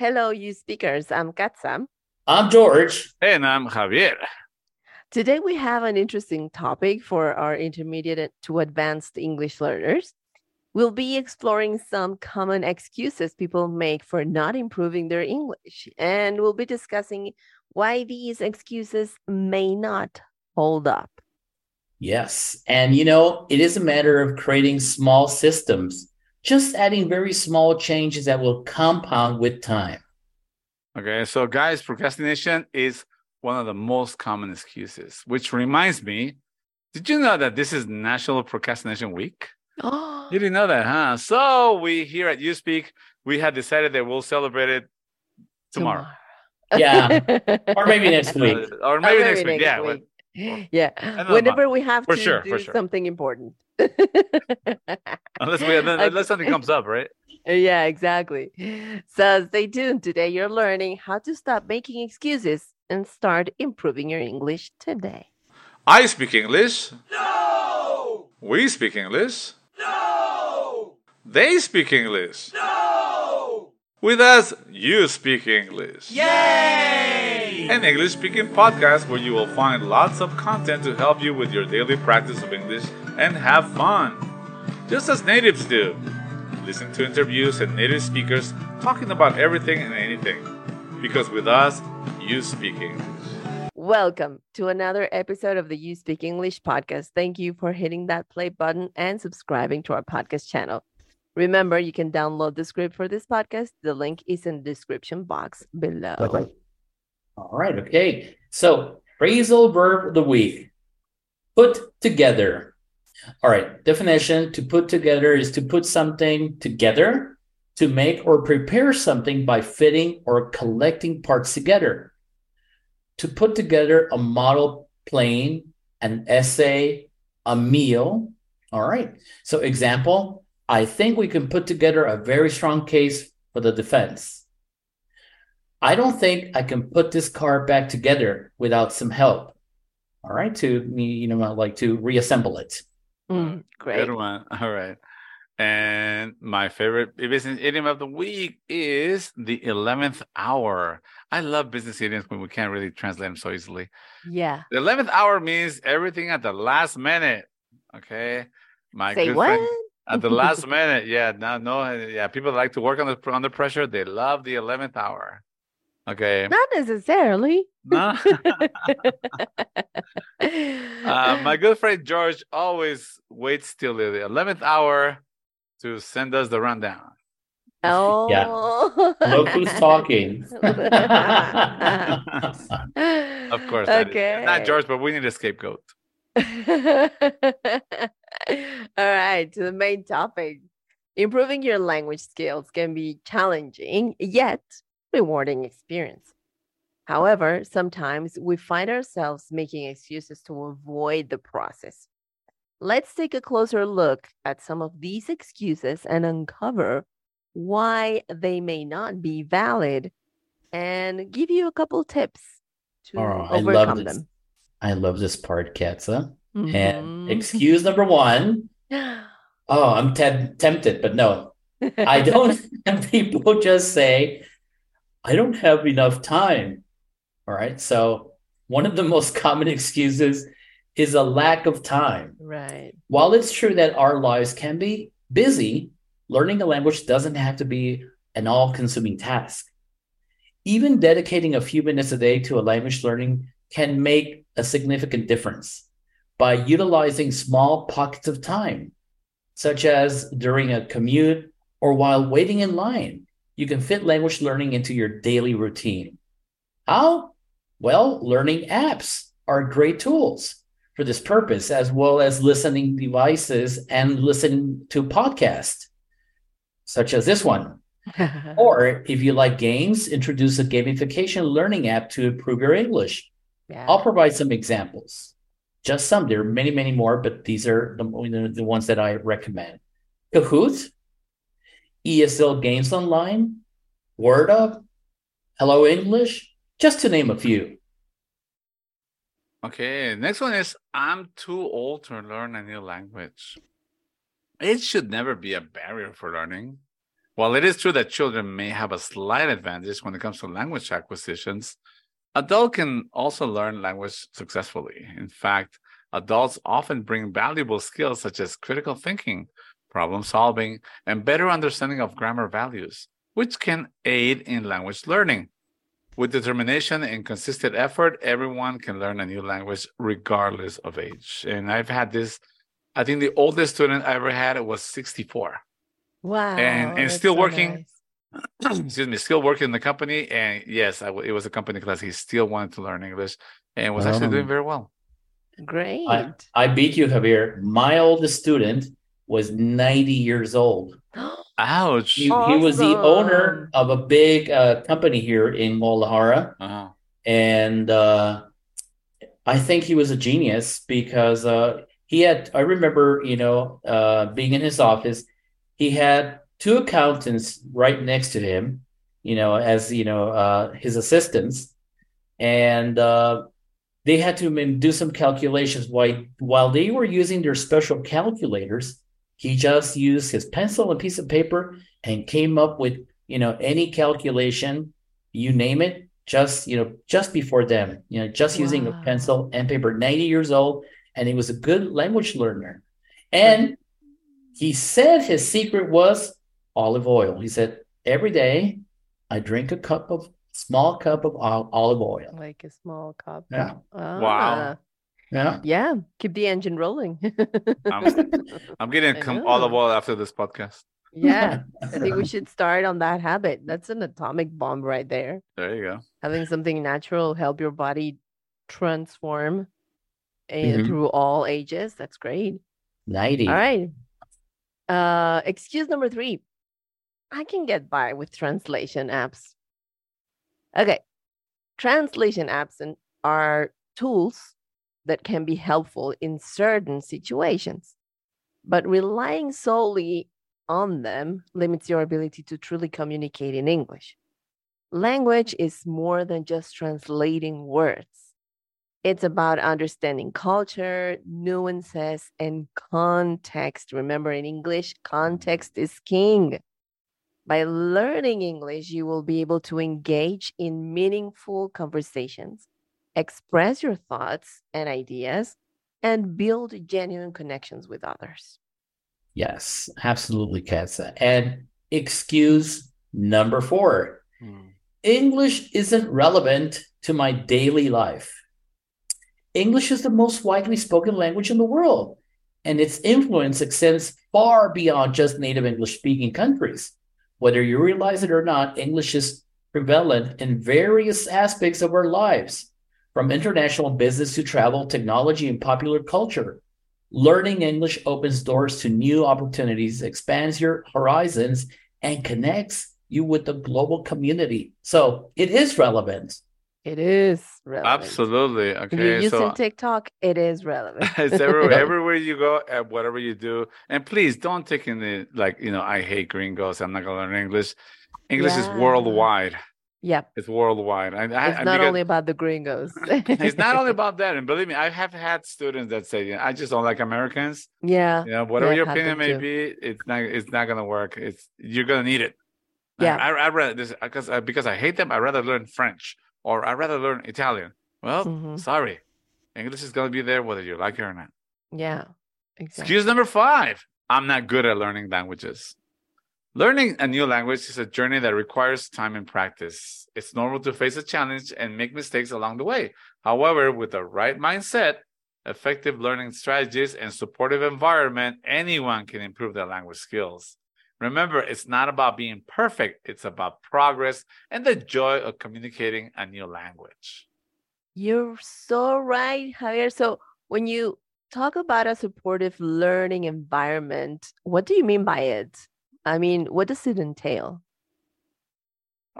Hello, you speakers. I'm Katza. I'm George. And I'm Javier. Today we have an interesting topic for our intermediate to advanced English learners. We'll be exploring some common excuses people make for not improving their English, and we'll be discussing why these excuses may not hold up. Yes. And you know, it is a matter of creating small systems, just adding very small changes that will compound with time. Okay. So, guys, procrastination is one of the most common excuses, which reminds me did you know that this is National Procrastination Week? Oh, You didn't know that, huh? So, we here at You Speak, we had decided that we'll celebrate it tomorrow. Yeah. Or maybe next week. Uh, or maybe next week. Yeah. But- yeah. Another Whenever we have For to sure, do for sure. something important. unless we unless something comes up, right? Uh, yeah, exactly. So stay tuned. Today you're learning how to stop making excuses and start improving your English today. I speak English. No. We speak English. No. They speak English. No. With us, you speak English. Yay! An English speaking podcast where you will find lots of content to help you with your daily practice of English and have fun. Just as natives do. Listen to interviews and native speakers talking about everything and anything. Because with us, you speak English. Welcome to another episode of the You Speak English podcast. Thank you for hitting that play button and subscribing to our podcast channel. Remember, you can download the script for this podcast. The link is in the description box below. All right. Okay. So, phrasal verb of the week put together. All right. Definition to put together is to put something together, to make or prepare something by fitting or collecting parts together. To put together a model plane, an essay, a meal. All right. So, example, I think we can put together a very strong case for the defense. I don't think I can put this car back together without some help. All right, to me, you know, like to reassemble it. Mm, great. Good one. All right. And my favorite business idiom of the week is the 11th hour. I love business idioms when we can't really translate them so easily. Yeah. The 11th hour means everything at the last minute. Okay. My Say good what? friend- at the last minute. Yeah. No, no. Yeah. People like to work on the, under pressure. They love the 11th hour. Okay. Not necessarily. No. uh, my good friend George always waits till the 11th hour to send us the rundown. oh. Look who's talking. Of course, that is- Okay. not George, but we need a scapegoat. All right, to the main topic. Improving your language skills can be challenging, yet rewarding experience. However, sometimes we find ourselves making excuses to avoid the process. Let's take a closer look at some of these excuses and uncover why they may not be valid and give you a couple tips to Oh, I overcome this. them. I love this part, Katza. And Mhm. excuse number one. Oh, I'm te- tempted, but no, I don't. And people just say, I don't have enough time. All right. So, one of the most common excuses is a lack of time. Right. While it's true that our lives can be busy, learning a language doesn't have to be an all consuming task. Even dedicating a few minutes a day to a language learning can make a significant difference by utilizing small pockets of time, such as during a commute or while waiting in line. You can fit language learning into your daily routine. How? Well, learning apps are great tools for this purpose, as well as listening devices and listening to podcasts, such as this one. Or if you like games, introduce a gamification learning app to improve your English. yeah. I'll provide some examples. Just some. There are many, many more, but these are the, the ones that I recommend. Kahoot, ESL Games Online, WordUp, Hello English, just to name a few. Okay, next one is I'm too old to learn a new language. It should never be a barrier for learning. While it is true that children may have a slight advantage when it comes to language acquisitions, adults can also learn language successfully. In fact, adults often bring valuable skills such as critical thinking, problem solving, and better understanding of grammar values, which can aid in language learning. With determination and consistent effort, everyone can learn a new language regardless of age. And I've had this, I think the oldest student I ever had was 64. Wow. and and still so working. nice. Excuse me, still working in the company. And yes, I w- it was a company class. He still wanted to learn English and was actually doing Um, very well. Great. I beat you, Javier. My oldest student was 90 years old. Ouch. He, he was the owner of a big uh, company here in Guadalajara. Uh-huh. and uh, I think he was a genius because uh, he had. I remember, you know, uh, being in his office, he had two accountants right next to him, you know, as you know, uh, his assistants, and uh, they had to do some calculations. While while they were using their special calculators, he just used his pencil and piece of paper and came up with, you know, any calculation, you name it, just you know just before them you know just using a pencil and paper 90 years old and he was a good language learner. And he said his secret was olive oil. He said every day i drink a cup of small cup of olive oil. Like a small cup. yeah. Ah, yeah Yeah. Keep the engine rolling. I'm, I'm getting I come olive know. oil after this podcast. yeah. I think we should start on that habit. That's an atomic bomb right there. There you go. Having something natural help your body transform Mhm. through all ages. That's great. 90 All right. Uh, excuse number three. I can get by with translation apps. Okay. Translation apps and are tools that can be helpful in certain situations, but relying solely on them limits your ability to truly communicate in English. Language is more than just translating words. It's about understanding culture, nuances, and context. Remember, in English, context is king. By learning English, you will be able to engage in meaningful conversations, express your thoughts and ideas, and build genuine connections with others. yes absolutely Katza. and excuse number four hmm. English isn't relevant to my daily life. English is the most widely spoken language in the world, and its influence extends far beyond just native English speaking countries. Whether you realize it or not, English is prevalent in various aspects of our lives, from international business to travel, technology, and popular culture. Learning English opens doors to new opportunities, expands your horizons, and connects you with the global community. So it is relevant. It is relevant. Absolutely. Okay. If you're using So TikTok, it is relevant. it's everywhere, everywhere you go, and whatever you do. And please don't take in the like, you know, I hate gringos. I'm not gonna learn English. English is worldwide. Yep. It's worldwide. I, I, It's I- not only about the gringos. it's not only about that. And believe me, I have had students that say, I just don't like Americans. yeah. You know, whatever Yeah, your opinion may too. be, it's not it's not gonna work. It's you're gonna need it. Yeah. I, I, rather this because I, because I hate them. I'd rather learn French or I'd rather learn Italian. Well, Mhm. sorry, English is gonna be there whether you like it or not. Yeah. Exactly. Excuse number five. I'm not good at learning languages. Learning a new language is a journey that requires time and practice. It's normal to face a challenge and make mistakes along the way. However, with the right mindset, effective learning strategies, and supportive environment, anyone can improve their language skills. Remember, it's not about being perfect, it's about progress and the joy of communicating a new language. You're so right, Javier. So when you talk about a supportive learning environment, what do you mean by it? I mean, what does it entail?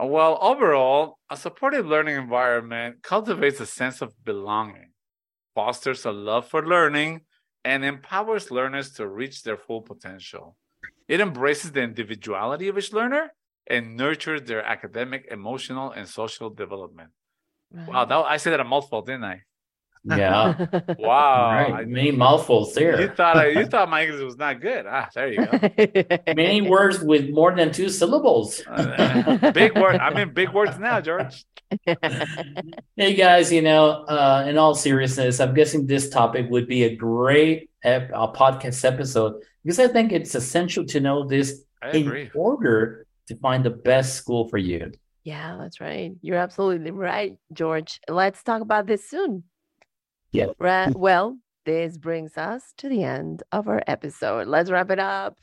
Uh, Well, overall, a supportive learning environment cultivates a sense of belonging, fosters a love for learning, and empowers learners to reach their full potential. It embraces the individuality of each learner and nurtures their academic, emotional, and social development. Wow, that, I said that a mouthful, didn't I? Yeah. Wow. All right. I- Many mouthfuls you thought I, you thought my English was not good. Ah, there you go. Many words with more than two syllables. Uh, big word. I mean, big words now, George. Hey guys, you know, uh, in all seriousness, I'm guessing this topic would be a great ep- uh, podcast episode because I think it's essential to know this in order to find the best school for you. Yeah, that's right. You're absolutely right, George. Let's talk about this soon. Yeah. Ra- well, this brings us to the end of our episode. Let's wrap it up.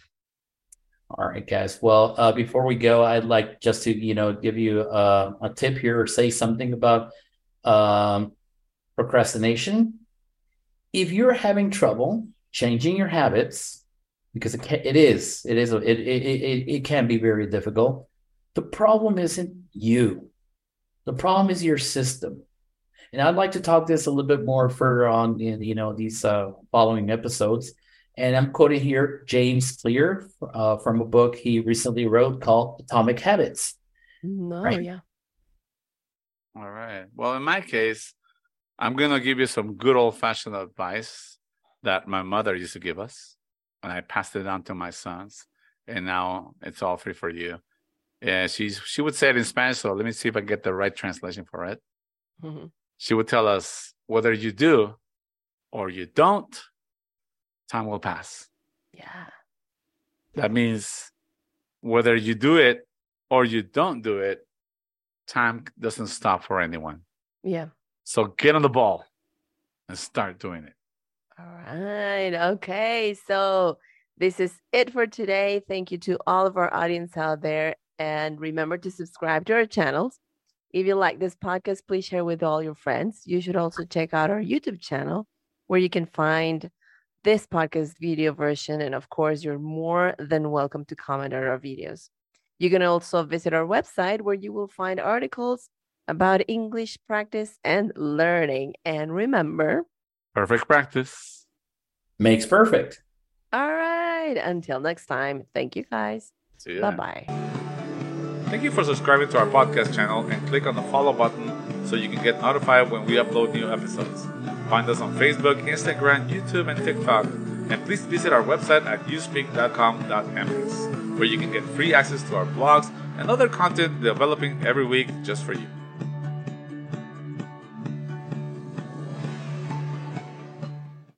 All right, guys. Well, uh, before we go, I'd like just to, you know, give you uh, a tip here or say something about um, procrastination. If you're having trouble changing your habits, because it can, it is, it is, it, it, it, it can be very difficult. The problem isn't you. The problem is your system. And I'd like to talk this a little bit more further on in, you know, these uh, following episodes. And I'm quoting here James Clear uh, from a book he recently wrote called Atomic Habits. No, Right. yeah. All right. Well, in my case, I'm going to give you some good old fashioned advice that my mother used to give us. And I passed it on to my sons. And now it's all free for you. Yeah, she's, she would say it in Spanish. So let me see if I get the right translation for it. Mhm. She would tell us whether you do or you don't, time will pass. Yeah. That means whether you do it or you don't do it, time doesn't stop for anyone. Yeah. So get on the ball and start doing it. All right. Okay. So this is it for today. Thank you to all of our audience out there. And remember to subscribe to our channels. If you like this podcast, please share with all your friends. You should also check out our YouTube channel where you can find this podcast video version. And of course, you're more than welcome to comment on our videos. You can also visit our website where you will find articles about English practice and learning. And remember, Perfect practice. Makes perfect. All right. Until next time. Thank you guys. See ya. Bye bye. Thank you for subscribing to our podcast channel and click on the follow button so you can get notified when we upload new episodes. Find us on Facebook, Instagram, YouTube, and TikTok. And please visit our website at uspk.com.mx, where you can get free access to our blogs and other content developing every week just for you.